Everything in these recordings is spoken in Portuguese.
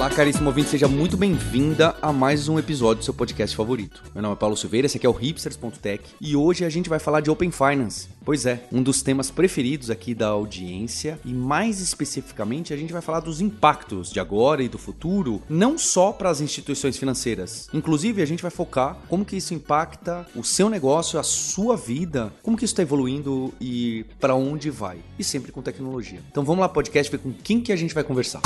Olá, caríssimo ouvinte, seja muito bem-vinda a mais um episódio do seu podcast favorito. Meu nome é Paulo Silveira, esse aqui é o hipsters.tech e hoje a gente vai falar de Open Finance. Pois é, um dos temas preferidos aqui da audiência e mais especificamente a gente vai falar dos impactos de agora e do futuro, não só para as instituições financeiras. Inclusive, a gente vai focar como que isso impacta o seu negócio, a sua vida, como que isso está evoluindo e para onde vai. E sempre com tecnologia. Então vamos lá, podcast, ver com quem que a gente vai conversar.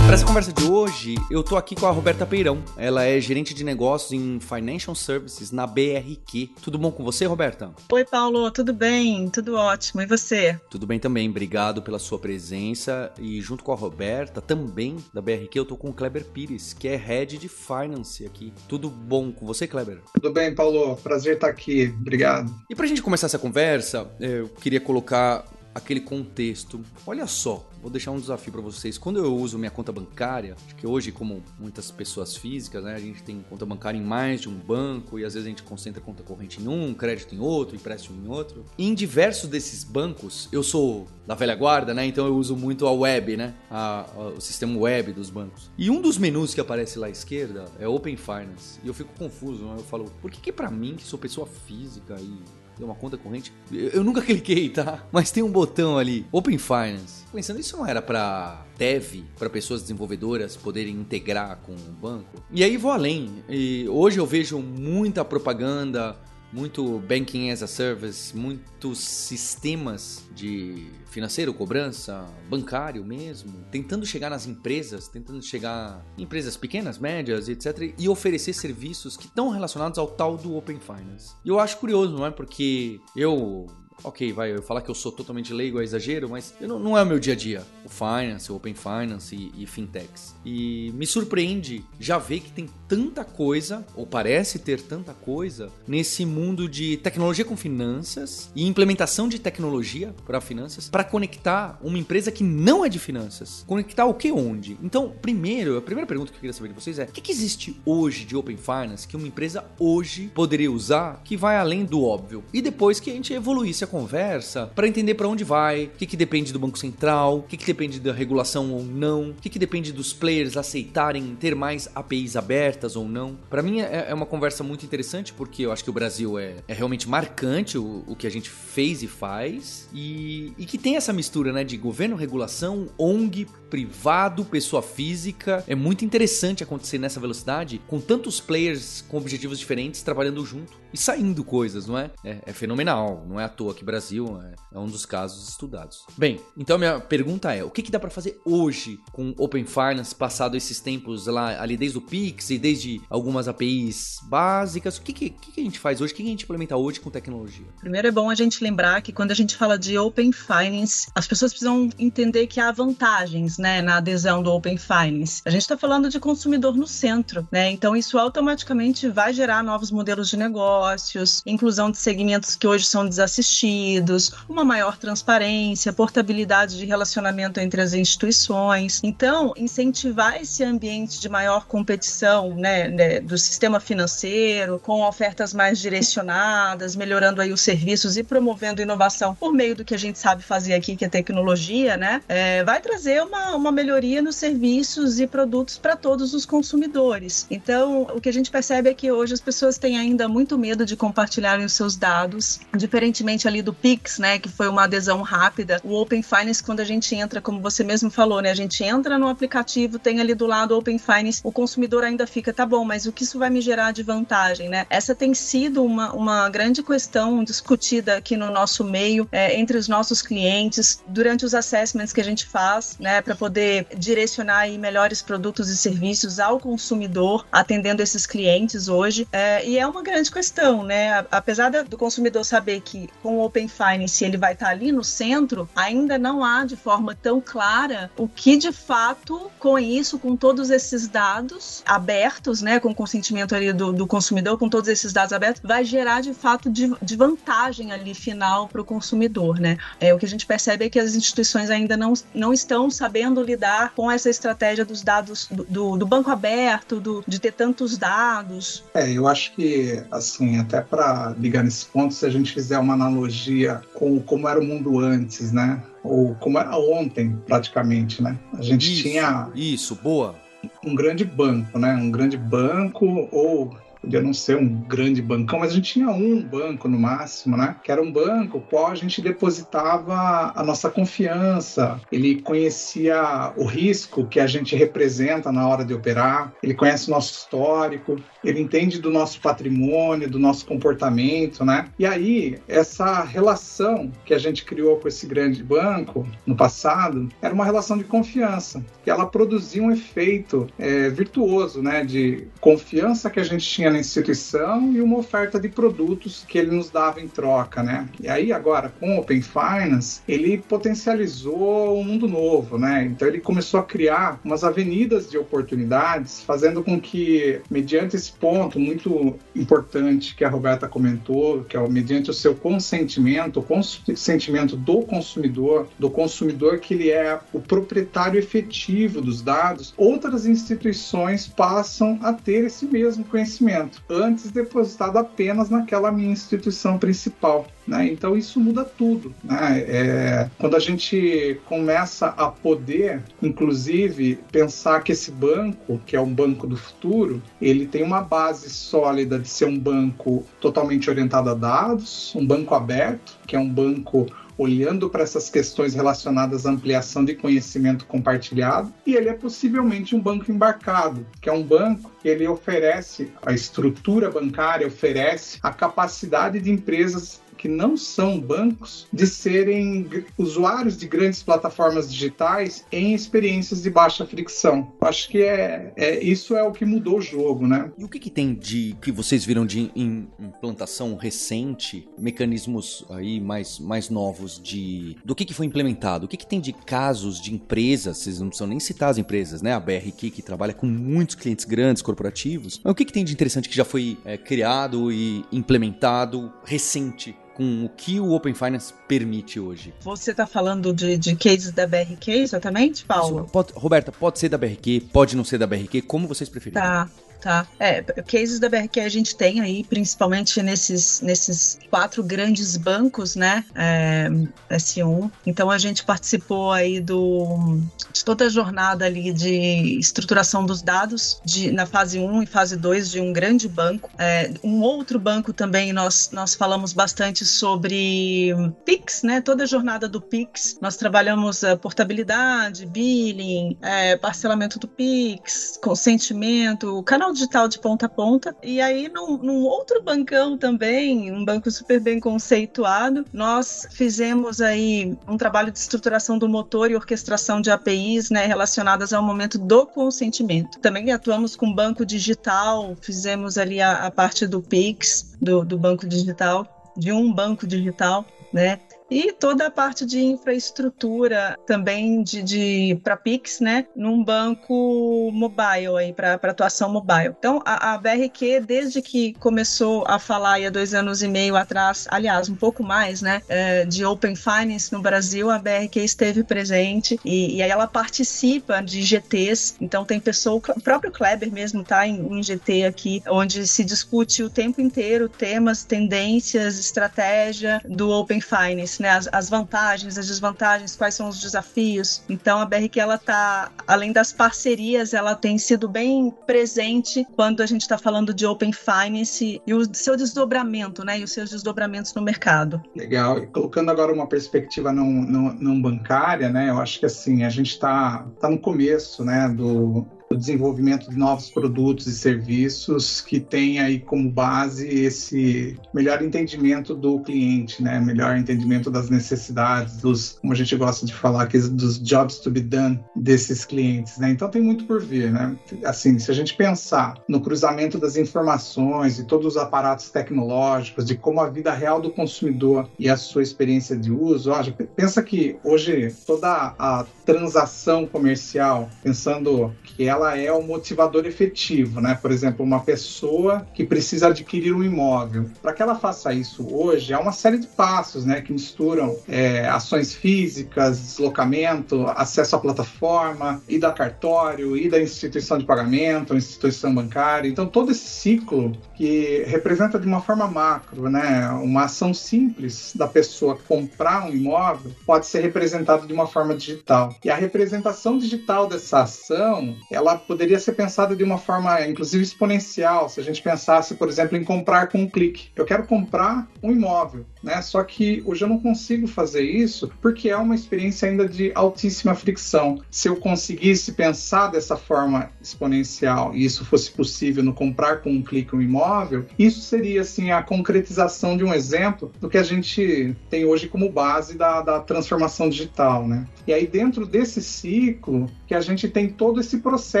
Para essa conversa de hoje, eu tô aqui com a Roberta Peirão. Ela é gerente de negócios em Financial Services na BRQ. Tudo bom com você, Roberta? Oi, Paulo, tudo bem? Tudo ótimo. E você? Tudo bem também. Obrigado pela sua presença. E junto com a Roberta, também da BRQ, eu tô com o Kleber Pires, que é Head de Finance aqui. Tudo bom com você, Kleber? Tudo bem, Paulo. Prazer estar aqui. Obrigado. E pra gente começar essa conversa, eu queria colocar aquele contexto. Olha só, vou deixar um desafio para vocês. Quando eu uso minha conta bancária, acho que hoje, como muitas pessoas físicas, né, a gente tem conta bancária em mais de um banco e às vezes a gente concentra conta corrente em um, crédito em outro, empréstimo em outro. Em diversos desses bancos, eu sou da velha guarda, né? Então eu uso muito a web, né? A, a, o sistema web dos bancos. E um dos menus que aparece lá à esquerda é Open Finance. E eu fico confuso, né? Eu falo, por que, que para mim, que sou pessoa física e tem uma conta corrente. Eu, eu, nunca cliquei, tá? Mas tem um botão ali, Open Finance. Pensando, isso não era para dev, para pessoas desenvolvedoras poderem integrar com o banco? E aí vou além. E hoje eu vejo muita propaganda muito banking as a service, muitos sistemas de financeiro, cobrança, bancário mesmo, tentando chegar nas empresas, tentando chegar em empresas pequenas, médias, etc, e oferecer serviços que estão relacionados ao tal do Open Finance. E eu acho curioso, não é? Porque eu ok, vai, eu falar que eu sou totalmente leigo é exagero, mas não, não, é o meu dia a dia. O finance, o open finance e, e, fintechs. E me surpreende já ver que tem tanta coisa, ou parece ter tanta coisa, nesse mundo de tecnologia com finanças e implementação de tecnologia para finanças para conectar uma empresa que não é de finanças. Conectar o que onde? Então, primeiro, a primeira pergunta que eu queria saber de vocês é: o que, que existe hoje de open finance que uma empresa hoje poderia usar que vai além do óbvio? E depois que a gente evoluísse a conversa para entender para onde vai, o que, que depende do Banco Central, o que, que depende da regulação ou não, o que, que depende dos players aceitarem ter mais APIs abertas ou não. Para mim é, é, uma conversa muito interessante porque eu acho que o Brasil é, é realmente marcante o, o, que a gente fez e faz e, e que tem essa mistura né, de governo, regulação, ONG, privado, pessoa física. É muito interessante acontecer nessa velocidade com tantos players com objetivos diferentes trabalhando junto e saindo coisas, não é? É, é fenomenal, não é à toa que Brasil é, é, um dos casos estudados. Bem, então minha pergunta é: o que, que dá para fazer hoje com Open Finance, passado esses tempos lá, ali desde o Pix e desde algumas APIs básicas? O que, que, que a gente faz hoje? O que, a gente implementa hoje com tecnologia? Primeiro é bom a gente lembrar que quando a gente fala de Open Finance, as pessoas precisam entender que há vantagens né, na adesão do Open Finance. A gente está falando de consumidor no centro, né? Então isso automaticamente vai gerar novos modelos de negócios, inclusão de segmentos que hoje são desassistidos, uma maior transparência, portabilidade de relacionamento entre as instituições. Então, incentivar esse ambiente de maior competição, né, né do sistema financeiro, com ofertas mais direcionadas, melhorando aí os serviços e promovendo inovação por meio do que a gente sabe fazer aqui, que é tecnologia, né, é, vai trazer uma uma, melhoria nos serviços e produtos para todos os consumidores. Então, o que a gente percebe é que hoje as pessoas têm ainda muito medo de compartilharem os seus dados, diferentemente ali do Pix, né, que foi uma adesão rápida. O Open Finance, quando a gente entra, como você mesmo falou, né, a gente entra no aplicativo, tem ali do lado Open Finance, o consumidor ainda fica, tá bom, mas o que isso vai me gerar de vantagem, né? Essa tem sido uma, uma grande questão discutida aqui no nosso meio, é, entre os nossos clientes, durante os assessments que a gente faz, né, para poder direcionar melhores produtos e serviços ao consumidor, atendendo esses clientes hoje. É, e é uma grande questão, né? Apesar do consumidor saber que com o Open Finance ele vai estar ali no centro, ainda não há de forma tão clara o que de fato, com isso, com todos esses dados abertos, né, com o consentimento ali do, do consumidor, com todos esses dados abertos, vai gerar de fato de, de vantagem ali final para o consumidor, né? É, o que a gente percebe é que as instituições ainda não, não estão sabendo lidar com essa estratégia dos dados do, do, do banco aberto, do, de ter tantos dados. É, eu acho que, assim, até para ligar nesse ponto, se a gente fizer uma analogia com como era o mundo antes, né? Ou como era ontem, praticamente, né? A gente Isso, tinha Isso, boa. um grande banco, né? Um grande banco ou podia não ser um grande bancão, mas a gente tinha um banco no máximo, né? Que era um banco qual a gente depositava a nossa confiança. Ele conhecia o risco que a gente representa na hora de operar, ele conhece o nosso histórico, ele entende do nosso patrimônio, do nosso comportamento, né? E aí, essa relação que a gente criou com esse grande banco no passado era uma relação de confiança, que ela produzia um efeito é, virtuoso, né? De confiança que a gente tinha na instituição e uma oferta de produtos que ele nos dava em troca, né? E aí, agora, com o Open Finance, ele potencializou um mundo novo, né? Então, ele começou a criar umas avenidas de oportunidades, fazendo com que, mediante esse ponto muito importante que a Roberta comentou, que é o mediante o seu consentimento, o consentimento do consumidor, do consumidor que ele é o proprietário efetivo dos dados, outras instituições passam a ter esse mesmo conhecimento, antes depositado apenas naquela minha instituição principal. Né? Então isso muda tudo. Né? É, quando a gente começa a poder, inclusive, pensar que esse banco, que é um banco do futuro, ele tem uma base sólida de ser um banco totalmente orientado a dados, um banco aberto, que é um banco olhando para essas questões relacionadas à ampliação de conhecimento compartilhado, e ele é possivelmente um banco embarcado, que é um banco que ele oferece, a estrutura bancária oferece a capacidade de empresas que não são bancos de serem usuários de grandes plataformas digitais em experiências de baixa fricção. Acho que é, é isso é o que mudou o jogo, né? E o que, que tem de que vocês viram de implantação recente, mecanismos aí mais, mais novos de do que, que foi implementado? O que, que tem de casos de empresas? Vocês não precisam nem citar as empresas, né? A BRQ que trabalha com muitos clientes grandes corporativos. Mas o que, que tem de interessante que já foi é, criado e implementado recente com o que o Open Finance permite hoje. Você está falando de, de cases da BRQ, exatamente, Paulo? Pode, Roberta, pode ser da BRQ, pode não ser da BRQ, como vocês preferirem. Tá. Tá. É, cases da BRQ a gente tem aí, principalmente nesses, nesses quatro grandes bancos, né? É, S1. Então a gente participou aí do, de toda a jornada ali de estruturação dos dados de, na fase 1 e fase 2 de um grande banco. É, um outro banco também nós, nós falamos bastante sobre PIX, né? Toda a jornada do PIX. Nós trabalhamos a portabilidade, billing, é, parcelamento do PIX, consentimento, canal digital de ponta a ponta. E aí, num, num, outro bancão também, um banco super bem conceituado, nós fizemos aí um trabalho de estruturação do motor e orquestração de APIs, né, relacionadas ao momento do consentimento. Também atuamos com banco digital, fizemos ali a, a parte do Pix, do, do banco digital, de um banco digital, né? E toda a parte de infraestrutura também de, de para Pix, né, num banco mobile aí para atuação mobile. Então a, a, BRQ desde que começou a falar há dois anos e meio atrás, aliás um pouco mais, né, é, de Open Finance no Brasil, a BRQ esteve presente e, e, aí ela participa de GTs. Então tem pessoa, o próprio Kleber mesmo tá em, em GT aqui, onde se discute o tempo inteiro temas, tendências, estratégia do Open Finance né, as, as, vantagens, as desvantagens, quais são os desafios. Então a BRQ ela tá, além das parcerias, ela tem sido bem presente quando a gente está falando de Open Finance e o seu desdobramento, né, e os seus desdobramentos no mercado. Legal. E colocando agora uma perspectiva não, não, não bancária, né, eu acho que assim a gente está tá no começo, né, do o desenvolvimento de novos produtos e serviços que tem aí como base esse melhor entendimento do cliente, né? Melhor entendimento das necessidades, dos, como a gente gosta de falar aqui, dos jobs to be done desses clientes, né? Então tem muito por vir, né? Assim, se a gente pensar no cruzamento das informações e todos os aparatos tecnológicos, de como a vida real do consumidor e a sua experiência de uso, ó, pensa que hoje toda a transação comercial, pensando que ela é o motivador efetivo, né? Por exemplo, uma pessoa que precisa adquirir um imóvel. Para que ela faça isso hoje, há uma série de passos, né? Que misturam é, ações físicas, deslocamento, acesso à plataforma, ida a cartório, ida à instituição de pagamento, instituição bancária. Então, todo esse ciclo que representa de uma forma macro, né? Uma ação simples da pessoa comprar um imóvel pode ser representado de uma forma digital. E a representação digital dessa ação ela poderia ser pensada de uma forma, inclusive, exponencial. Se a gente pensasse, por exemplo, em comprar com um clique. Eu quero comprar um imóvel, né? Só que hoje eu não consigo fazer isso porque é uma experiência ainda de altíssima fricção. Se eu conseguisse pensar dessa forma exponencial e isso fosse possível no comprar com um clique um imóvel, isso seria, assim, a concretização de um exemplo do que a gente tem hoje como base da, da transformação digital, né? E aí, dentro desse ciclo, que a gente tem todo esse processo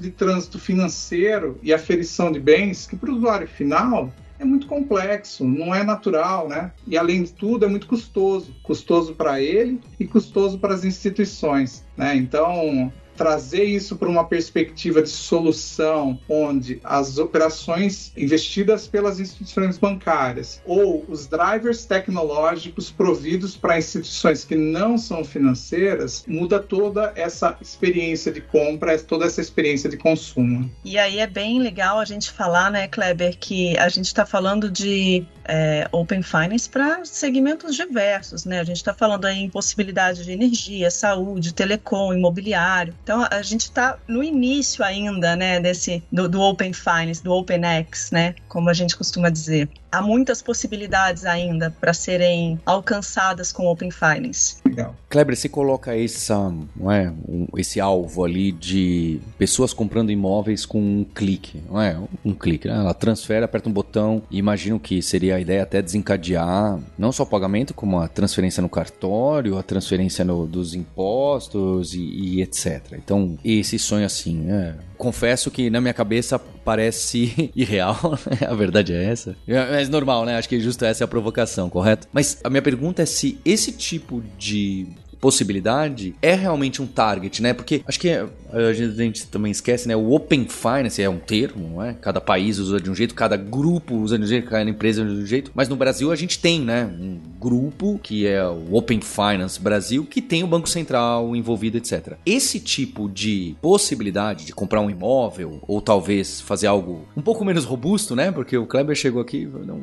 de trânsito financeiro e aferição de bens, que para o usuário final é muito complexo, não é natural, né? E além de tudo, é muito custoso, custoso para ele e custoso para as instituições, né? Então, trazer isso para uma perspectiva de solução, onde as operações investidas pelas instituições bancárias ou os drivers tecnológicos providos para instituições que não são financeiras, muda toda essa experiência de compra, toda essa experiência de consumo. E aí é bem legal a gente falar, né, Kleber, que a gente está falando de é, Open Finance para segmentos diversos, né? A gente está falando aí em possibilidade de energia, saúde, telecom, imobiliário. Então a gente está no início ainda, né, desse do, do Open Finance, do OpenX, né, como a gente costuma dizer há muitas possibilidades ainda para serem alcançadas com Open Finance. Legal. Kleber, você coloca essa, não é, um, esse alvo ali de pessoas comprando imóveis com um clique, não é? Um clique, né? Ela transfere, aperta um botão e imagino que seria a ideia até desencadear não só o pagamento, como a transferência no cartório, a transferência no, dos impostos e, e, etc. Então, esse sonho assim, né? Confesso que na minha cabeça parece irreal, né? a verdade é essa. Mas normal, né? Acho que justo essa é a provocação, correto? Mas a minha pergunta é se esse tipo de possibilidade é realmente um target, né? Porque acho que a gente também esquece, né? O Open Finance é um termo, não é? Cada país usa de um jeito, cada grupo usa de um jeito, cada empresa usa de um jeito. Mas no Brasil a gente tem, né? Um grupo que é o Open Finance Brasil que tem o Banco Central envolvido, etc. Esse tipo de possibilidade de comprar um imóvel ou talvez fazer algo um pouco menos robusto, né? Porque o Kleber chegou aqui, não,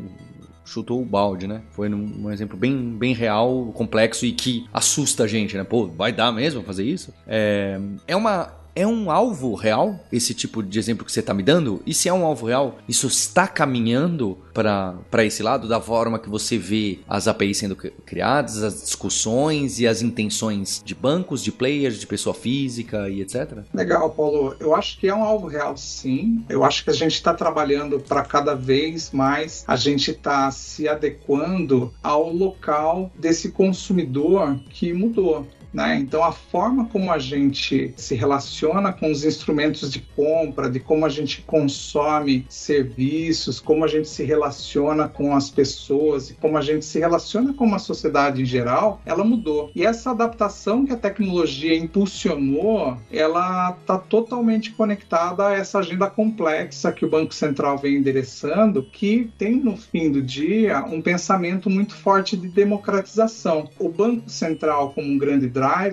chutou o balde, né? Foi um, exemplo bem, bem real, complexo e que assusta a gente, né? Pô, vai dar mesmo fazer isso? É, é uma é um alvo real esse tipo de exemplo que você está me dando? E se é um alvo real, isso está caminhando para esse lado da forma que você vê as APIs sendo criadas, as discussões e as intenções de bancos, de players, de pessoa física e etc? Legal, Paulo. Eu acho que é um alvo real, sim. Eu acho que a gente está trabalhando para cada vez mais a gente está se adequando ao local desse consumidor que mudou. Né? Então, a forma como a gente se relaciona com os instrumentos de compra, de como a gente consome serviços, como a gente se relaciona com as pessoas e como a gente se relaciona com a sociedade em geral, ela mudou. E essa adaptação que a tecnologia impulsionou, ela está totalmente conectada a essa agenda complexa que o Banco Central vem endereçando, que tem no fim do dia um pensamento muito forte de democratização. O Banco Central, como um grande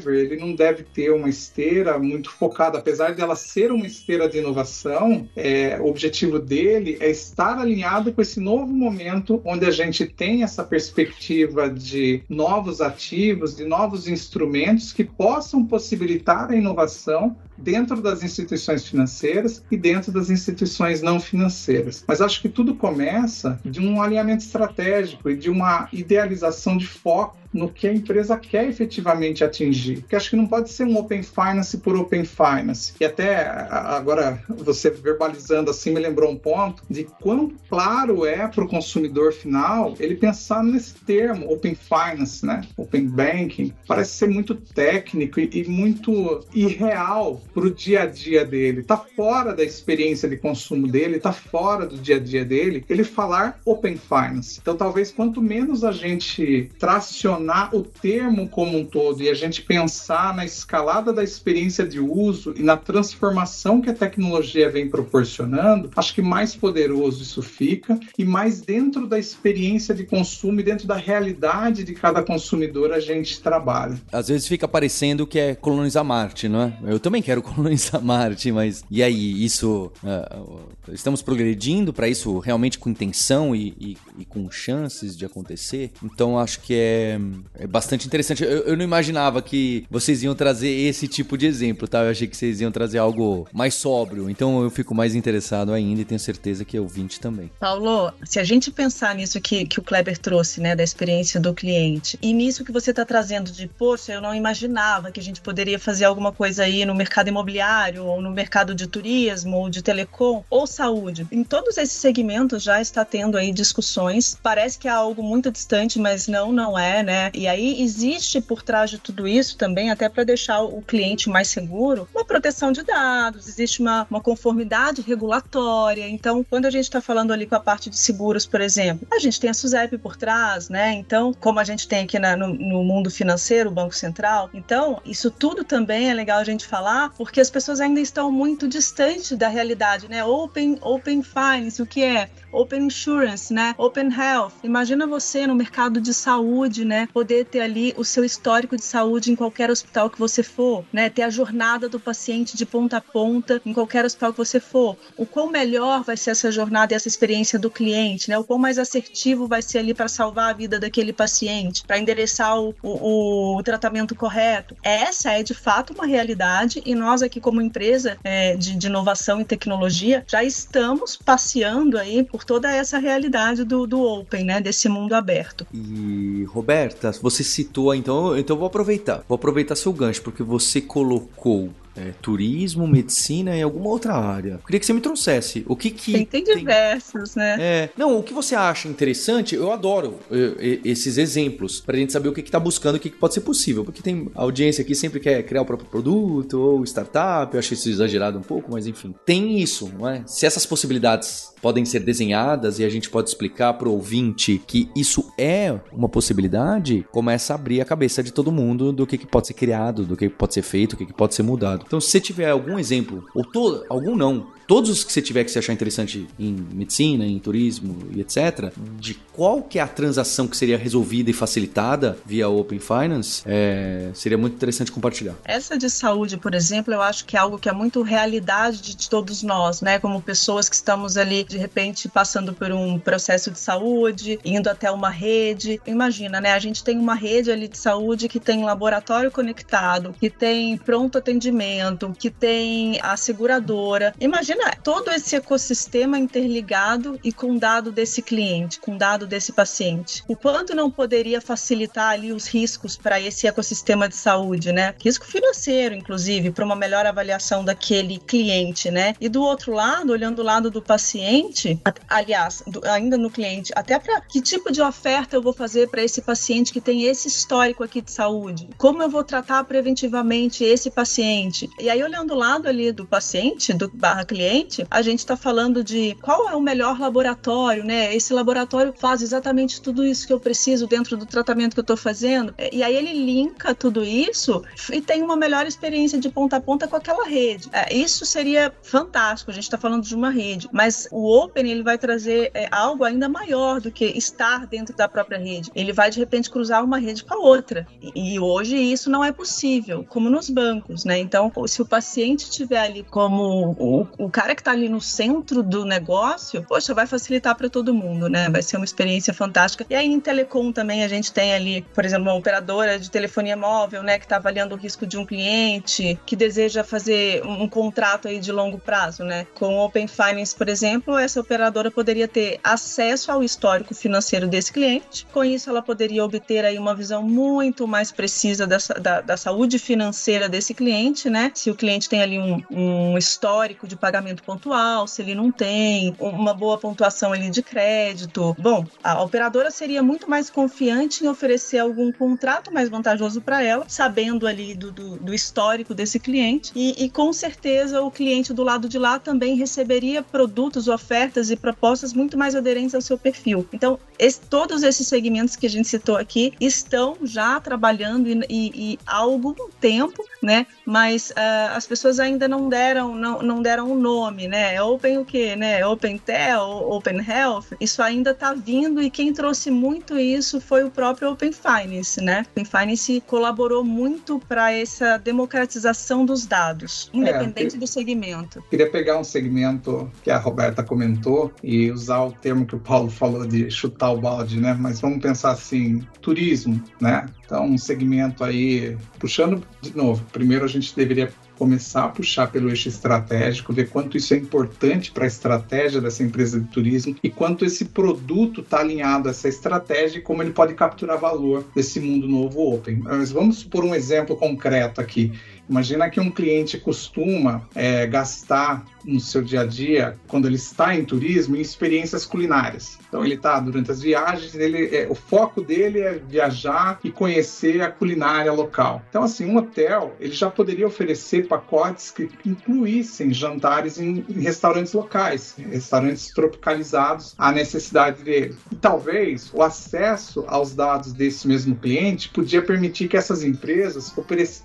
ele não deve ter uma esteira muito focada, apesar de ela ser uma esteira de inovação, é, o objetivo dele é estar alinhado com esse novo momento onde a gente tem essa perspectiva de novos ativos, de novos instrumentos que possam possibilitar a inovação dentro das instituições financeiras e dentro das instituições não financeiras. Mas acho que tudo começa de um alinhamento estratégico e de uma idealização de foco no que a empresa quer efetivamente atingir. Porque acho que não pode ser um Open Finance por Open Finance. E até agora, você verbalizando assim, me lembrou um ponto de quão claro é para o consumidor final ele pensar nesse termo Open Finance, né? Open Banking. Parece ser muito técnico e, e muito irreal para o dia a dia dele. Está fora da experiência de consumo dele, está fora do dia a dia dele. Ele falar Open Finance. Então, talvez quanto menos a gente tracionar o termo como um todo e a gente pensar na escalada da experiência de uso e na transformação que a tecnologia vem proporcionando, acho que mais poderoso isso fica e mais dentro da experiência de consumo e dentro da realidade de cada consumidor a gente trabalha. Às vezes fica parecendo que é colonizar Marte, não é? Eu também quero colonizar Marte, mas e aí, isso. Uh, estamos progredindo para isso realmente com intenção e, e, e com chances de acontecer? Então acho que é é bastante interessante. Eu, eu, não imaginava que vocês iam trazer esse tipo de exemplo, tá? Eu achei que vocês iam trazer algo mais sóbrio. Então eu fico mais interessado ainda e tenho certeza que é ouvinte também. Paulo, se a gente pensar nisso que, que o Kleber trouxe, né, da experiência do cliente, e nisso que você está trazendo de, poxa, eu não imaginava que a gente poderia fazer alguma coisa aí no mercado imobiliário, ou no mercado de turismo, ou de telecom, ou saúde. Em todos esses segmentos já está tendo aí discussões. Parece que é algo muito distante, mas não, não é, né? E aí existe por trás de tudo isso também, até para deixar o cliente mais seguro, uma proteção de dados, existe uma, uma conformidade regulatória. Então, quando a gente está falando ali com a parte de seguros, por exemplo, a gente tem a SUSEP por trás, né? Então, como a gente tem aqui na, no, no mundo financeiro, o Banco Central, então, isso tudo também é legal a gente falar, porque as pessoas ainda estão muito distantes da realidade, né? Open, open Finance, o que é? Open Insurance, né? Open Health. Imagina você no mercado de saúde, né? Poder ter ali o seu histórico de saúde em qualquer hospital que você for, né? Ter a jornada do paciente de ponta a ponta em qualquer hospital que você for. O quão melhor vai ser essa jornada e essa experiência do cliente, né? O quão mais assertivo vai ser ali para salvar a vida daquele paciente, para endereçar o, o, o, tratamento correto. Essa é de fato uma realidade e nós aqui como empresa é, de, de inovação e tecnologia já estamos passeando aí por por toda essa realidade do, do Open, né? Desse mundo aberto. E, Roberta, você citou, então, então vou aproveitar. Vou aproveitar seu gancho, porque você colocou é, turismo, medicina e alguma outra área. Eu queria que você me trouxesse o que que... Tem, tem diversos, tem... né? É, não, o que você acha interessante, eu adoro eu, eu, esses exemplos, pra gente saber o que que tá buscando, o que que pode ser possível, porque tem audiência aqui sempre quer criar o próprio produto ou startup, eu acho isso exagerado um pouco, mas enfim. Tem isso, não é? Se essas possibilidades podem ser desenhadas e a gente pode explicar pro ouvinte que isso é uma possibilidade, começa a abrir a cabeça de todo mundo do que, que pode ser criado, do que pode ser feito, o que, que pode ser mudado. Então, se você tiver algum exemplo, ou todo, algum não, todos os que você tiver que você achar interessante em medicina, em turismo e etc., de qual que é a transação que seria resolvida e facilitada via Open Finance, é, seria muito interessante compartilhar. Essa de saúde, por exemplo, eu acho que é algo que é muito realidade de, de todos nós, né? Como pessoas que estamos ali, de repente, passando por um processo de saúde, indo até uma rede. Imagina, né? A gente tem uma rede ali de saúde que tem laboratório conectado, que tem pronto atendimento, que tem a seguradora. Imagina imagina todo esse ecossistema interligado e com dado desse cliente, com dado desse paciente. O quanto não poderia facilitar ali os riscos para esse ecossistema de saúde, né? Risco financeiro, inclusive, para uma melhor avaliação daquele cliente, né? E do outro lado, olhando o lado do paciente, aliás, do, ainda no cliente, até para que tipo de oferta eu vou fazer para esse paciente que tem esse histórico aqui de saúde? Como eu vou tratar preventivamente esse paciente? E aí, olhando o lado ali do paciente, do barra cliente, a gente está falando de qual é o melhor laboratório, né? Esse laboratório faz exatamente tudo isso que eu preciso dentro do tratamento que eu estou fazendo. E aí ele linka tudo isso e tem uma melhor experiência de ponta a ponta com aquela rede. É, isso seria fantástico. A gente está falando de uma rede, mas o Open ele vai trazer é, algo ainda maior do que estar dentro da própria rede. Ele vai de repente cruzar uma rede com a outra. E, e hoje isso não é possível, como nos bancos, né? Então, se o paciente tiver ali como o, o cara que está ali no centro do negócio, poxa, vai facilitar para todo mundo, né? Vai ser uma experiência fantástica. E aí em telecom também a gente tem ali, por exemplo, uma operadora de telefonia móvel, né, que está avaliando o risco de um cliente, que deseja fazer um, contrato aí de longo prazo, né? Com o Open Finance, por exemplo, essa operadora poderia ter acesso ao histórico financeiro desse cliente. Com isso, ela poderia obter aí uma visão muito mais precisa dessa, da, da saúde financeira desse cliente, né? Se o cliente tem ali um, um histórico de pagamento pontual, se ele não tem, uma boa pontuação ali de crédito. Bom, a operadora seria muito mais confiante em oferecer algum contrato mais vantajoso para ela, sabendo ali do, do, do, histórico desse cliente, e, e com certeza o cliente do lado de lá também receberia produtos, ofertas e propostas muito mais aderentes ao seu perfil. Então, esse, todos esses segmentos que a gente citou aqui estão já trabalhando e, e, e há algum tempo, né? Mas uh, as pessoas ainda não deram não, não deram um nome, né? É open o quê, né? Open Tel, Open Health. Isso ainda está vindo e quem trouxe muito isso foi o próprio Open Finance, né? Open Finance colaborou muito para essa democratização dos dados, é, independente é, do segmento. Queria pegar um segmento que a Roberta comentou e usar o termo que o Paulo falou de chutar o balde, né? Mas vamos pensar assim, turismo, né? Então, um segmento aí, puxando de novo, primeiro a gente deveria começar a puxar pelo eixo estratégico, ver quanto isso é importante para a estratégia dessa empresa de turismo e quanto esse produto está alinhado a essa estratégia e como ele pode capturar valor desse mundo novo open. Mas vamos supor um exemplo concreto aqui. Imagina que um cliente costuma é, gastar no seu dia a dia, quando ele está em turismo, em experiências culinárias. Então ele está durante as viagens, ele, é, o foco dele é viajar e conhecer a culinária local. Então assim, um hotel ele já poderia oferecer pacotes que incluíssem jantares em, em restaurantes locais, restaurantes tropicalizados à necessidade dele. E talvez o acesso aos dados desse mesmo cliente podia permitir que essas empresas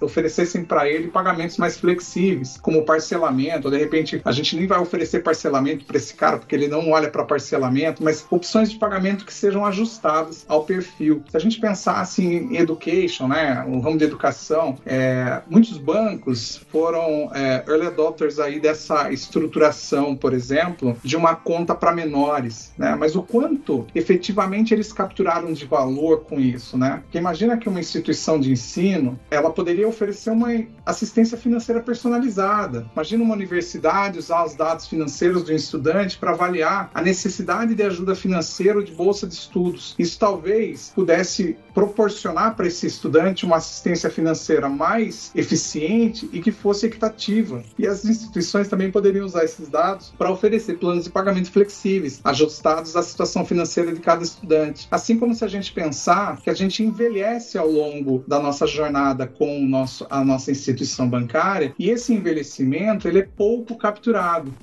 oferecessem para ele pagamentos mais flexíveis, como parcelamento, ou de repente a gente nem vai oferecer parcelamento para esse cara porque ele não olha para parcelamento, mas opções de pagamento que sejam ajustadas ao perfil. Se a gente pensar assim em education, né, o ramo de educação, é, muitos bancos foram é, early adopters aí dessa estruturação, por exemplo, de uma conta para menores, né? Mas o quanto efetivamente eles capturaram de valor com isso, né? Porque imagina que uma instituição de ensino, ela poderia oferecer uma assistência financeira personalizada. Imagina uma universidade usar os dados financeiros do estudante para avaliar a necessidade de ajuda financeira ou de bolsa de estudos. Isso talvez pudesse proporcionar para esse estudante uma assistência financeira mais eficiente e que fosse equitativa. E as instituições também poderiam usar esses dados para oferecer planos de pagamento flexíveis, ajustados à situação financeira de cada estudante. Assim como se a gente pensar que a gente envelhece ao longo da nossa jornada com nosso, a nossa instituição bancária e esse envelhecimento ele é pouco capturado.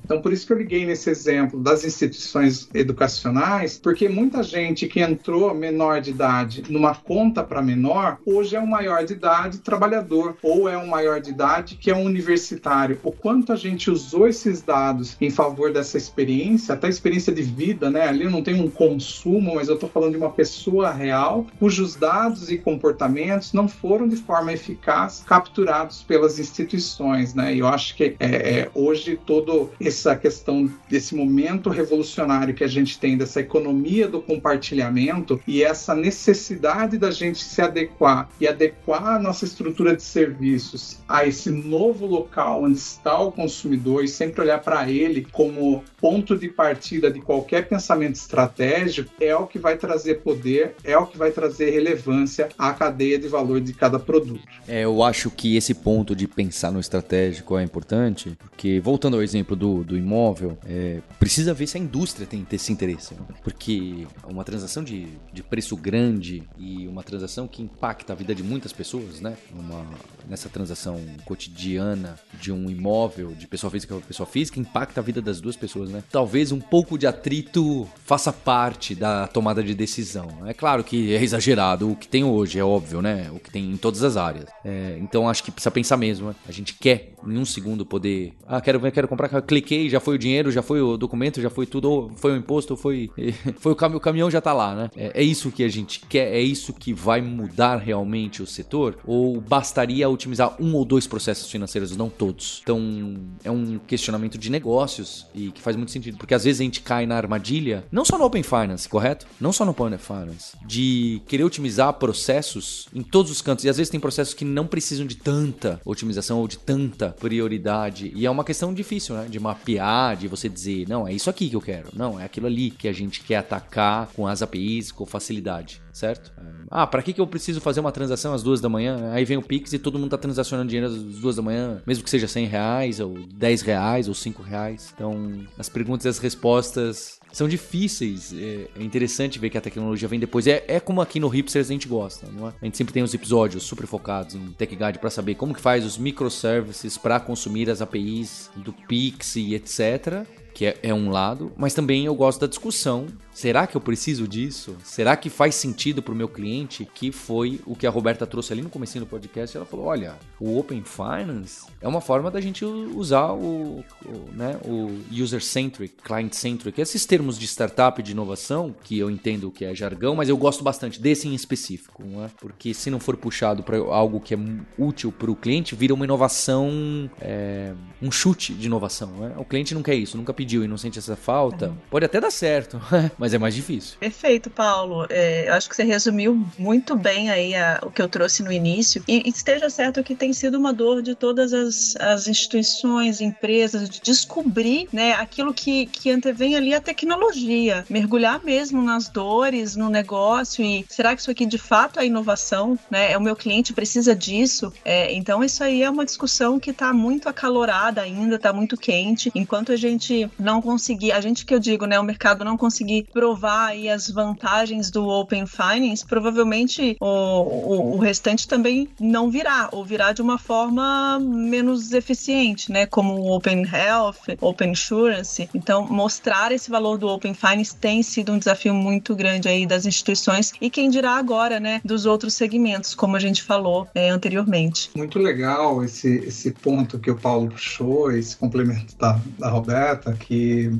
Então por isso que eu liguei nesse exemplo das instituições educacionais, porque muita gente que entrou menor de idade numa conta para menor, hoje é um maior de idade trabalhador, ou é um maior de idade que é um universitário. O quanto a gente usou esses dados em favor dessa experiência, até experiência de vida, né? Ali eu não tenho um consumo, mas eu estou falando de uma pessoa real, cujos dados e comportamentos não foram de forma eficaz capturados pelas instituições, né? E eu acho que é, é, hoje toda essa questão desse momento revolucionário que a gente tem dessa economia do compartilhamento e essa necessidade da gente se adequar e adequar a nossa estrutura de serviços a esse novo local onde está o consumidor e sempre olhar para ele como ponto de partida de qualquer pensamento estratégico é o que vai trazer poder, é o que vai trazer relevância à cadeia de valor de cada produto. É, eu acho que esse ponto de pensar no estratégico é importante, porque voltando ao exemplo do, do imóvel, é, precisa ver se a indústria tem esse interesse, porque uma transação de, de preço grande e uma transação que impacta a vida de muitas pessoas, né? Uma, nessa transação cotidiana de um imóvel de pessoa física para pessoa física, impacta a vida das duas pessoas, né? Talvez um pouco de atrito faça parte da tomada de decisão. É claro que é exagerado o que tem hoje, é óbvio, né? O que tem em todas as áreas. É, então acho que precisa pensar mesmo, né? A gente quer em um segundo poder. Ah, quero, quero comprar, cliquei, já foi o dinheiro, já foi o documento, já foi tudo, foi o imposto, foi, foi o caminhão, o caminhão já tá lá, né? É, é isso que a gente quer, é isso que vai mudar realmente o setor? Ou bastaria otimizar um ou dois processos financeiros, não todos? Então, é um questionamento de negócios e que faz muito sentido, porque às vezes a gente cai na armadilha, não só no Open Finance, correto? Não só no Partner Finance, de querer otimizar processos em todos os cantos. E às vezes tem processos que não precisam de tanta otimização ou de tanta prioridade. E é uma questão difícil, né? De mapear, de você dizer, não, é isso aqui que eu quero. Não, é aquilo ali que a gente quer atacar com as APIs, com facilidade, certo? Ah, para que, que eu preciso fazer uma transação às duas da manhã? Aí vem o Pix e todo mundo tá transacionando dinheiro às duas da manhã, mesmo que seja 100 reais, ou 10 reais, ou 5 reais. Então, as perguntas e as respostas são difíceis. É, é, interessante ver que a tecnologia vem depois. É, é como aqui no Hipsters a gente gosta, não é? A gente sempre tem os episódios super focados em TechGuide para saber como que faz os microservices para consumir as APIs do Pix e etc que é, é, um lado, mas também eu gosto da discussão. Será que eu preciso disso? Será que faz sentido para o meu cliente? Que foi o que a Roberta trouxe ali no começo do podcast. Ela falou: olha, o Open Finance é uma forma da gente usar o, o, né, o user-centric, client-centric, esses termos de startup de inovação, que eu entendo que é jargão, mas eu gosto bastante desse em específico, não é? porque se não for puxado para algo que é útil para o cliente, vira uma inovação, é, um chute de inovação. Não é? O cliente não quer isso, nunca pediu e não sente essa falta, pode até dar certo, mas é mais difícil. Perfeito, Paulo. É, eu acho que você resumiu muito bem aí a, o que eu trouxe no início. E, esteja certo que tem sido uma dor de todas as, as instituições, empresas, de descobrir né, aquilo que, que antevém ali a tecnologia, mergulhar mesmo nas dores, no negócio e será que isso aqui de fato é inovação? Né? É o meu cliente precisa disso? É, então isso aí é uma discussão que está muito acalorada ainda, está muito quente. Enquanto a gente não conseguir, a gente que eu digo, né, o mercado não conseguir provar aí as vantagens do Open Finance, provavelmente o, o, o restante também não virá, ou virá de uma forma menos eficiente, né, como o Open Health, Open Insurance. Então, mostrar esse valor do Open Finance tem sido um desafio muito grande aí das instituições e quem dirá agora, né, dos outros segmentos, como a gente falou é, anteriormente. Muito legal esse, esse ponto que o Paulo puxou, esse complemento da, da Roberta, que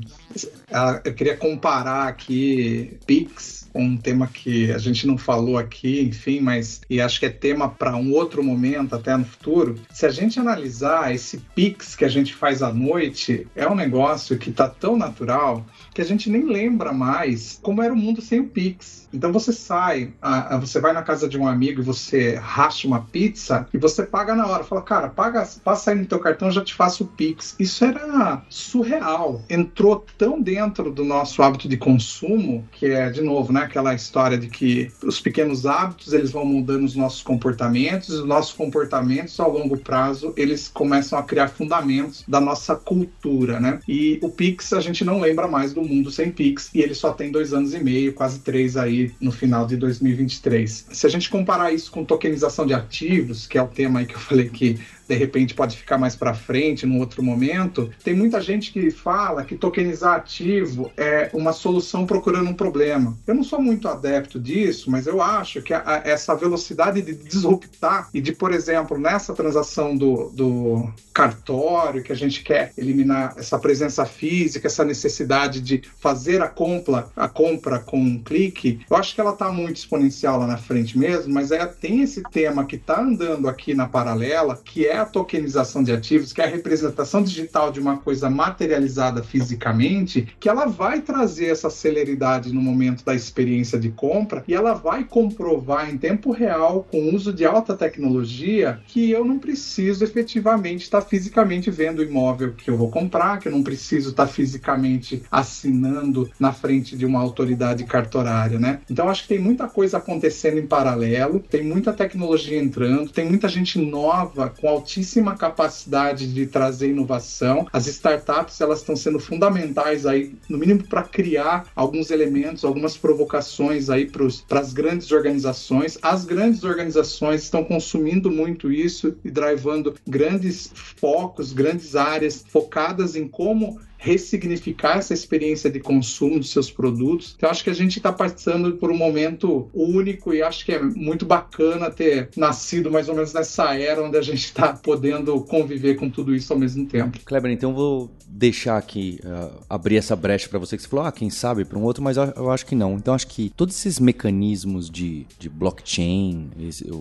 eu queria comparar aqui Pix um tema que a gente não falou aqui, enfim, mas e acho que é tema para um outro momento até no futuro. Se a gente analisar esse Pix que a gente faz à noite, é um negócio que está tão natural que a gente nem lembra mais como era o mundo sem o Pix. Então você sai, você vai na casa de um amigo e você racha uma pizza e você paga na hora. Fala, cara, paga, passa aí no teu cartão, eu já te faço o Pix. Isso era surreal. Entrou tão dentro do nosso hábito de consumo que é, de novo, né, aquela história de que os pequenos hábitos eles vão mudando os nossos comportamentos e os nossos comportamentos ao longo prazo eles começam a criar fundamentos da nossa cultura, né? E o Pix a gente não lembra mais do mundo sem Pix e ele só tem dois anos e meio, quase três aí no final de 2023. Se a gente comparar isso com tokenização de ativos, que é o tema aí que eu falei que de repente pode ficar mais para frente, num outro momento. Tem muita gente que fala que tokenizar ativo é uma solução procurando um problema. Eu não sou muito adepto disso, mas eu acho que a, a, essa velocidade de disruptar e de, por exemplo, nessa transação do, do cartório, que a gente quer eliminar essa presença física, essa necessidade de fazer a compra, a compra com um clique, eu acho que ela está muito exponencial lá na frente mesmo, mas é, tem esse tema que está andando aqui na paralela, que é a tokenização de ativos, que é a representação digital de uma coisa materializada fisicamente, que ela vai trazer essa celeridade no momento da experiência de compra e ela vai comprovar em tempo real, com uso de alta tecnologia, que eu não preciso efetivamente estar fisicamente vendo o imóvel que eu vou comprar, que eu não preciso estar fisicamente assinando na frente de uma autoridade cartorária, né? Então acho que tem muita coisa acontecendo em paralelo, tem muita tecnologia entrando, tem muita gente nova com altíssima capacidade de trazer inovação. As startups elas estão sendo fundamentais aí, no mínimo para criar alguns elementos, algumas provocações aí para as grandes organizações. As grandes organizações estão consumindo muito isso e drivando grandes focos, grandes áreas focadas em como ressignificar essa experiência de consumo dos seus produtos. Então, acho que a gente está passando por um momento único e acho que é muito bacana ter nascido mais ou menos nessa era onde a gente está podendo conviver com tudo isso ao mesmo tempo. Kleber, então vou deixar aqui, uh, abrir essa brecha para você que você falou, ah, quem sabe para um outro, mas eu, acho que não. Então, acho que todos esses mecanismos de, de blockchain,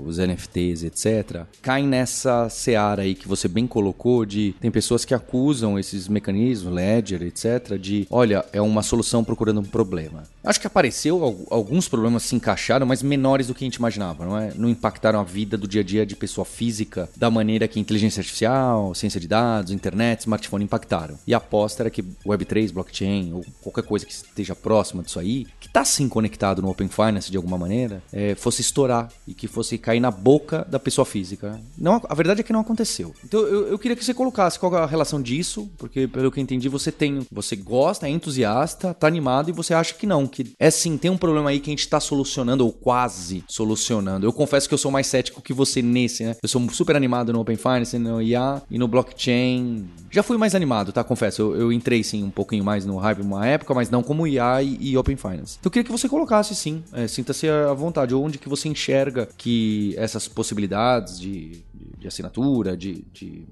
os NFTs, etc., caem nessa seara aí que você bem colocou de tem pessoas que acusam esses mecanismos, Etc., de olha, é uma solução procurando um problema. Acho que apareceu, alguns problemas se encaixaram, mas menores do que a gente imaginava, não é? Não impactaram a vida do dia a dia de pessoa física da maneira que inteligência artificial, ciência de dados, internet, smartphone impactaram. E a aposta era que Web3, blockchain ou qualquer coisa que esteja próxima disso aí, que está sim conectado no Open Finance de alguma maneira, é, fosse estourar e que fosse cair na boca da pessoa física. Não, a verdade é que não aconteceu. Então eu, eu queria que você colocasse qual é a relação disso, porque pelo que eu entendi, você tem, você gosta, é entusiasta, tá animado e você acha que não, que é sim, tem um problema aí que a gente tá solucionando ou quase solucionando. Eu confesso que eu sou mais cético que você nesse, né? Eu sou super animado no Open Finance, no IA e no blockchain. Já fui mais animado, tá? Confesso. Eu, eu entrei sim um pouquinho mais no hype uma época, mas não como IA e, e Open Finance. Então eu queria que você colocasse sim, é, sinta-se à vontade, onde que você enxerga que essas possibilidades de, de, de assinatura, de, de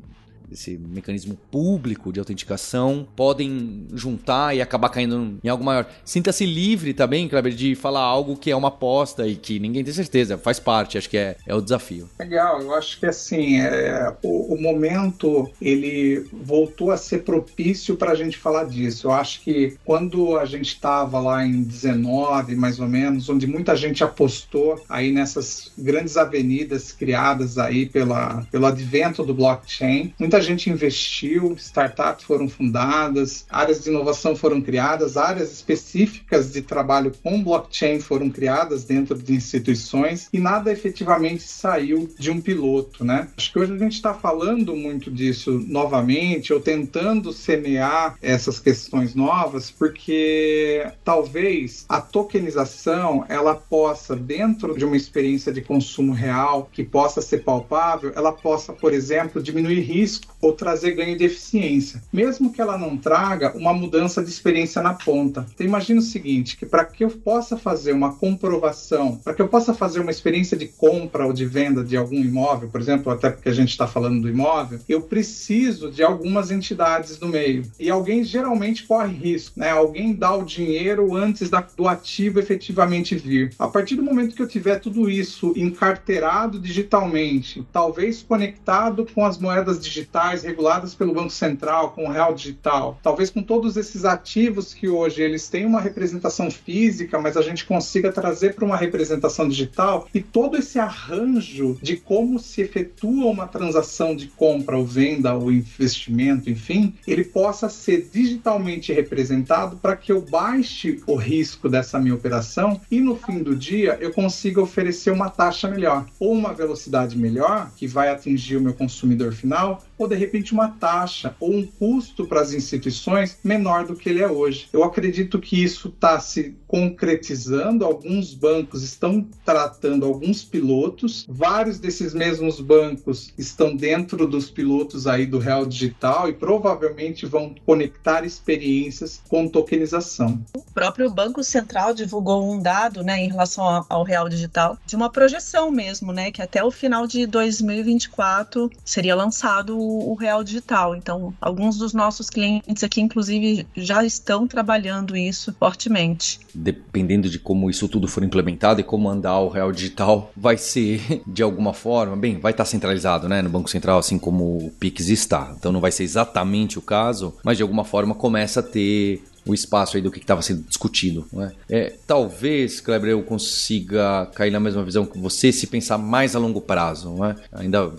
esse mecanismo público de autenticação, podem juntar e acabar caindo em algo maior. Sinta-se livre também, Kleber, de falar algo que é uma aposta e que ninguém tem certeza, faz parte, acho que é, é o desafio. Legal, eu acho que assim, é, o, o momento ele voltou a ser propício para a gente falar disso. Eu acho que quando a gente estava lá em 19, mais ou menos, onde muita gente apostou aí nessas grandes avenidas criadas aí pela, pelo advento do blockchain, muita gente investiu, startups foram fundadas, áreas de inovação foram criadas, áreas específicas de trabalho com blockchain foram criadas dentro de instituições e nada efetivamente saiu de um piloto, né? Acho que hoje a gente está falando muito disso novamente, ou tentando semear essas questões novas, porque talvez a tokenização ela possa, dentro de uma experiência de consumo real que possa ser palpável, ela possa, por exemplo, diminuir risco ou trazer ganho de eficiência, mesmo que ela não traga uma mudança de experiência na ponta. Então imagine o seguinte, que para que eu possa fazer uma comprovação, para que eu possa fazer uma experiência de compra ou de venda de algum imóvel, por exemplo, até porque a gente está falando do imóvel, eu preciso de algumas entidades no meio. E alguém geralmente corre risco, né? Alguém dá o dinheiro antes da, do ativo efetivamente vir. A partir do momento que eu tiver tudo isso encarteirado digitalmente, talvez conectado com as moedas digitais digitais reguladas pelo Banco Central, com o real digital, talvez com todos esses ativos que hoje eles têm uma representação física, mas a gente consiga trazer para uma representação digital e todo esse arranjo de como se efetua uma transação de compra ou venda ou investimento, enfim, ele possa ser digitalmente representado para que eu baixe o risco dessa minha operação e no fim do dia eu consiga oferecer uma taxa melhor ou uma velocidade melhor que vai atingir o meu consumidor final ou de repente uma taxa ou um custo para as instituições menor do que ele é hoje. Eu acredito que isso está se concretizando, alguns bancos estão tratando alguns pilotos, vários desses mesmos bancos estão dentro dos pilotos aí do Real Digital e provavelmente vão conectar experiências com tokenização. O próprio Banco Central divulgou um dado, né, em relação ao Real Digital, de uma projeção mesmo, né, que até o final de 2024 seria lançado o Real Digital. Então, alguns dos nossos clientes aqui, inclusive, já estão trabalhando isso fortemente. Dependendo de como isso tudo for implementado e como andar o Real Digital, vai ser de alguma forma, bem, vai estar centralizado, né, no Banco Central, assim como o Pix está. Então, não vai ser exatamente o caso, mas de alguma forma começa a ter o espaço aí do que estava sendo discutido. É? é? talvez, Kleber, eu consiga cair na mesma visão que você se pensar mais a longo prazo. Não é? Ainda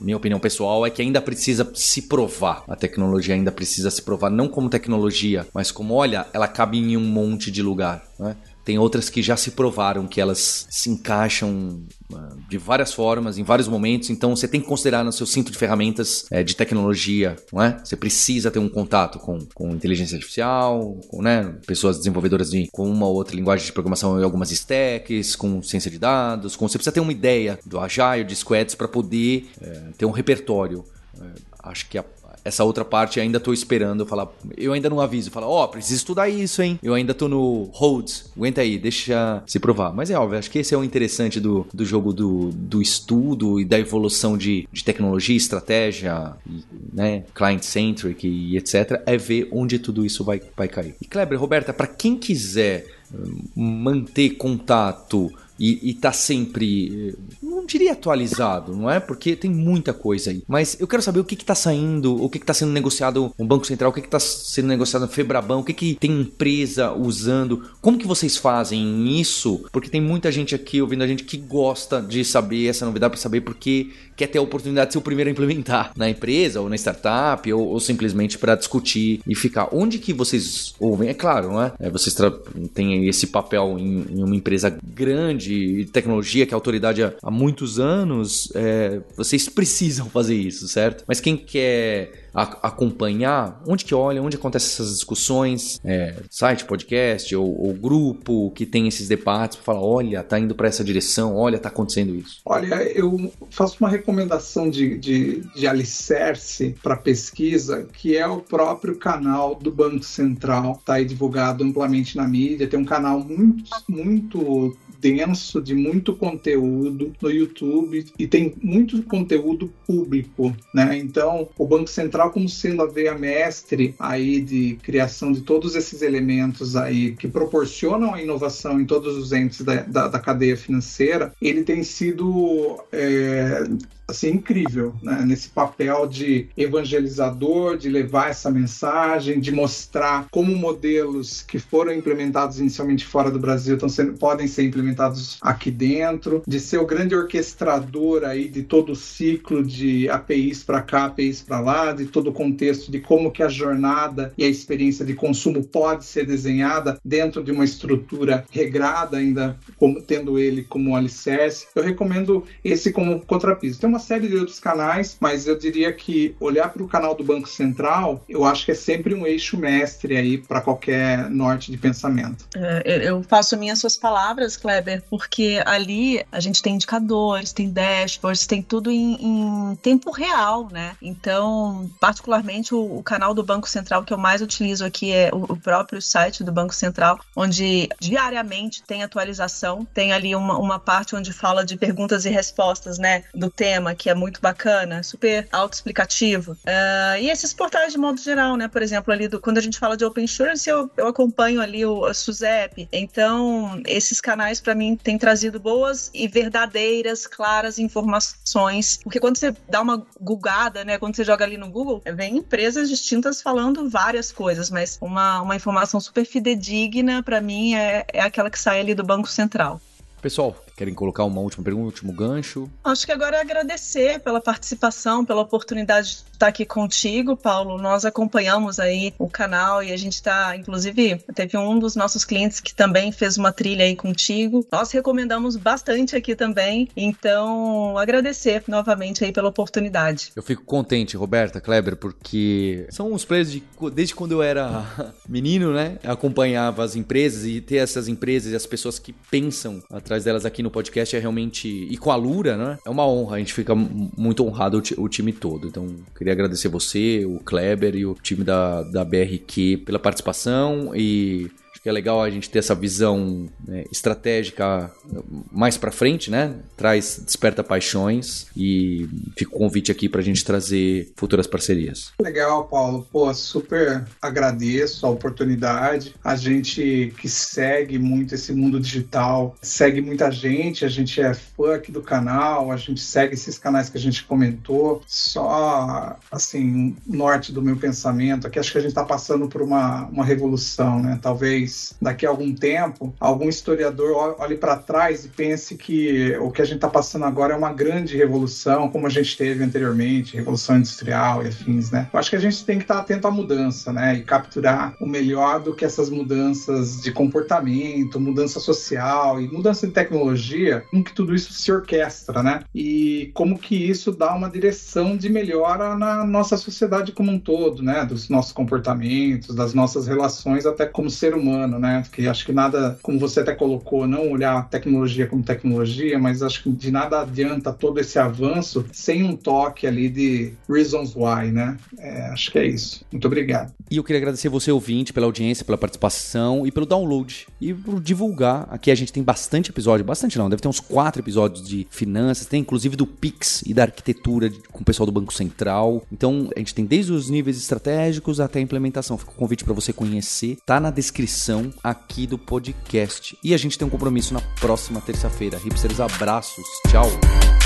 minha opinião pessoal é que ainda precisa se provar. A tecnologia ainda precisa se provar, não como tecnologia, mas como, olha, ela cabe em um monte de lugar. Né? Tem outras que já se provaram que elas se encaixam ah, de várias formas, em vários momentos. Então você tem que considerar no seu cinto de ferramentas é, de tecnologia, não é? Você precisa ter um contato com, com inteligência artificial, com né, pessoas desenvolvedoras de, com uma ou outra linguagem de programação e algumas stacks, com ciência de dados. Com, você precisa ter uma ideia do Agile, de squads, para poder é, ter um repertório. É, acho que a, essa outra parte ainda tô esperando falar. Eu ainda não aviso, falar, ó, oh, preciso estudar isso, hein? Eu ainda tô no holds. Aguenta aí, deixa se provar. Mas é óbvio, acho que esse é o interessante do, do jogo do, do estudo e da evolução de, de tecnologia, estratégia, né? Client-centric e etc. É ver onde tudo isso vai, vai cair. E Kleber, Roberta, para quem quiser hum, manter contato e, está sempre, não diria atualizado, não é? Porque tem muita coisa aí. Mas eu quero saber o que está saindo, o que está sendo negociado no Banco Central, o que está sendo negociado no Febraban, o que, que tem empresa usando, como que vocês fazem isso? Porque tem muita gente aqui ouvindo a gente que gosta de saber essa novidade para saber porque quer ter a oportunidade de ser o primeiro a implementar na empresa ou na startup ou, ou simplesmente para discutir e ficar. Onde que vocês ouvem? É claro, não é? é vocês têm esse papel em, em, uma empresa grande de tecnologia que é autoridade há, há muitos anos. É, vocês precisam fazer isso, certo? Mas quem quer a, acompanhar onde que olha, onde acontecem essas discussões, é, site, podcast ou, ou, grupo que tem esses debates para falar, olha, tá indo para essa direção, olha, tá acontecendo isso. Olha, eu faço uma recomendação de, de, de alicerce para pesquisa, que é o próprio canal do Banco Central, tá aí divulgado amplamente na mídia, tem um canal muito, muito denso de muito conteúdo no YouTube e tem muito conteúdo público, né? Então, o Banco Central como sendo a veia mestre aí de criação de todos esses elementos aí que proporcionam a inovação em todos os entes da, da, da cadeia financeira, ele tem sido é, assim incrível né? nesse papel de evangelizador, de levar essa mensagem, de mostrar como modelos que foram implementados inicialmente fora do Brasil estão sendo, podem ser implementados aqui dentro, de ser o grande orquestrador aí de todo o ciclo de APIs para cá, APIs para lá, de todo o contexto de como que a jornada e a experiência de consumo pode ser desenhada dentro de uma estrutura regrada ainda como tendo ele como alicerce. Eu recomendo esse como contrapiso. Tem uma uma série de outros canais, mas eu diria que olhar para o canal do Banco Central, eu acho que é sempre um eixo mestre aí para qualquer norte de pensamento. É, eu faço minhas suas palavras, Kleber, porque ali a gente tem indicadores, tem dashboards, tem tudo em, em tempo real, né? Então, particularmente o, o, canal do Banco Central que eu mais utilizo aqui é o, o, próprio site do Banco Central, onde diariamente tem atualização, tem ali uma, uma parte onde fala de perguntas e respostas, né, do tema que é muito bacana, super autoexplicativo. Uh, e esses portais de modo geral, né? Por exemplo, ali do, quando a gente fala de Open Insurance, eu, eu acompanho ali o SUSEP. Então, esses canais para mim têm trazido boas e verdadeiras, claras informações. Porque quando você dá uma googada, né? Quando você joga ali no Google, vem empresas distintas falando várias coisas, mas uma, uma informação super fidedigna para mim é, é aquela que sai ali do Banco Central. Pessoal, Querem colocar uma última pergunta, um último gancho? Acho que agora é agradecer pela participação, pela oportunidade de estar aqui contigo, Paulo. Nós acompanhamos aí o canal e a gente está, inclusive, teve um dos nossos clientes que também fez uma trilha aí contigo. Nós recomendamos bastante aqui também. Então, agradecer novamente aí pela oportunidade. Eu fico contente, Roberta, Kleber, porque são os players de, desde quando eu era menino, né? acompanhava as empresas e ter essas empresas e as pessoas que pensam atrás delas aqui no podcast é realmente. E com a Lura, né? É uma honra. A gente fica muito honrado o, time todo. Então, queria agradecer você, o Kleber e o time da, da BRQ pela participação e que é legal a gente ter essa visão né, estratégica mais para frente, né? Traz, desperta paixões e fica o convite aqui para a gente trazer futuras parcerias. Legal, Paulo. Pô, super agradeço a oportunidade. A gente que segue muito esse mundo digital, segue muita gente, a gente é fã aqui do canal, a gente segue esses canais que a gente comentou. Só, assim, norte do meu pensamento aqui, acho que a gente está passando por uma, uma revolução, né? Talvez daqui a algum tempo, algum historiador olhe para trás e pense que o que a gente está passando agora é uma grande revolução, como a gente teve anteriormente, revolução industrial e afins, né? Eu acho que a gente tem que estar tá atento à mudança, né? E capturar o melhor do que essas mudanças de comportamento, mudança social e mudança de tecnologia, como que tudo isso se orquestra, né? E como que isso dá uma direção de melhora na nossa sociedade como um todo, né? Dos nossos comportamentos, das nossas relações até como ser humano humano, né? Porque acho que nada, como você até colocou, não olhar a tecnologia como tecnologia, mas acho que de nada adianta todo esse avanço sem um toque ali de reasons why, né? É, acho que é isso. Muito obrigado. E eu queria agradecer você, ouvinte, pela audiência, pela participação e pelo download. E por divulgar. Aqui a gente tem bastante episódio, bastante não, deve ter uns quatro episódios de finanças, tem inclusive do Pix e da arquitetura com o pessoal do Banco Central. Então a gente tem desde os níveis estratégicos até a implementação. Fica o convite para você conhecer. Tá na descrição aqui do podcast. E a gente tem um compromisso na próxima terça-feira. Hipsters, abraços. Tchau.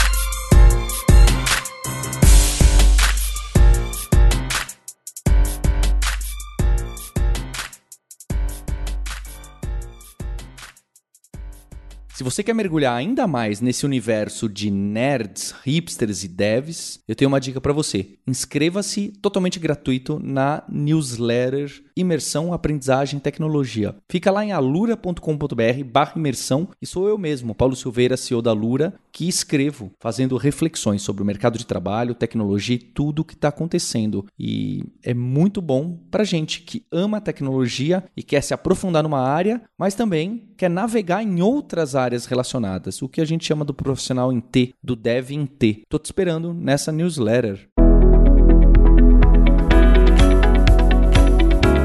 Se você quer mergulhar ainda mais nesse universo de nerds, hipsters e devs, eu tenho uma dica para você. Inscreva-se totalmente gratuito na newsletter Imersão, Aprendizagem e Tecnologia. Fica lá em alura.com.br barra imersão e sou eu mesmo, Paulo Silveira, CEO da Alura, que escrevo fazendo reflexões sobre o mercado de trabalho, tecnologia e tudo o que está acontecendo. E é muito bom para gente que ama tecnologia e quer se aprofundar numa área, mas também quer navegar em outras áreas relacionadas, o que a gente chama do profissional em T, do dev em T. Tô te esperando nessa newsletter.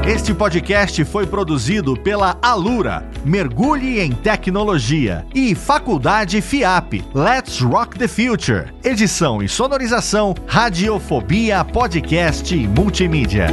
Este podcast foi produzido pela Alura, Mergulhe em Tecnologia, e Faculdade FIAP, Let's Rock the Future. Edição e sonorização, Radiofobia Podcast e Multimídia.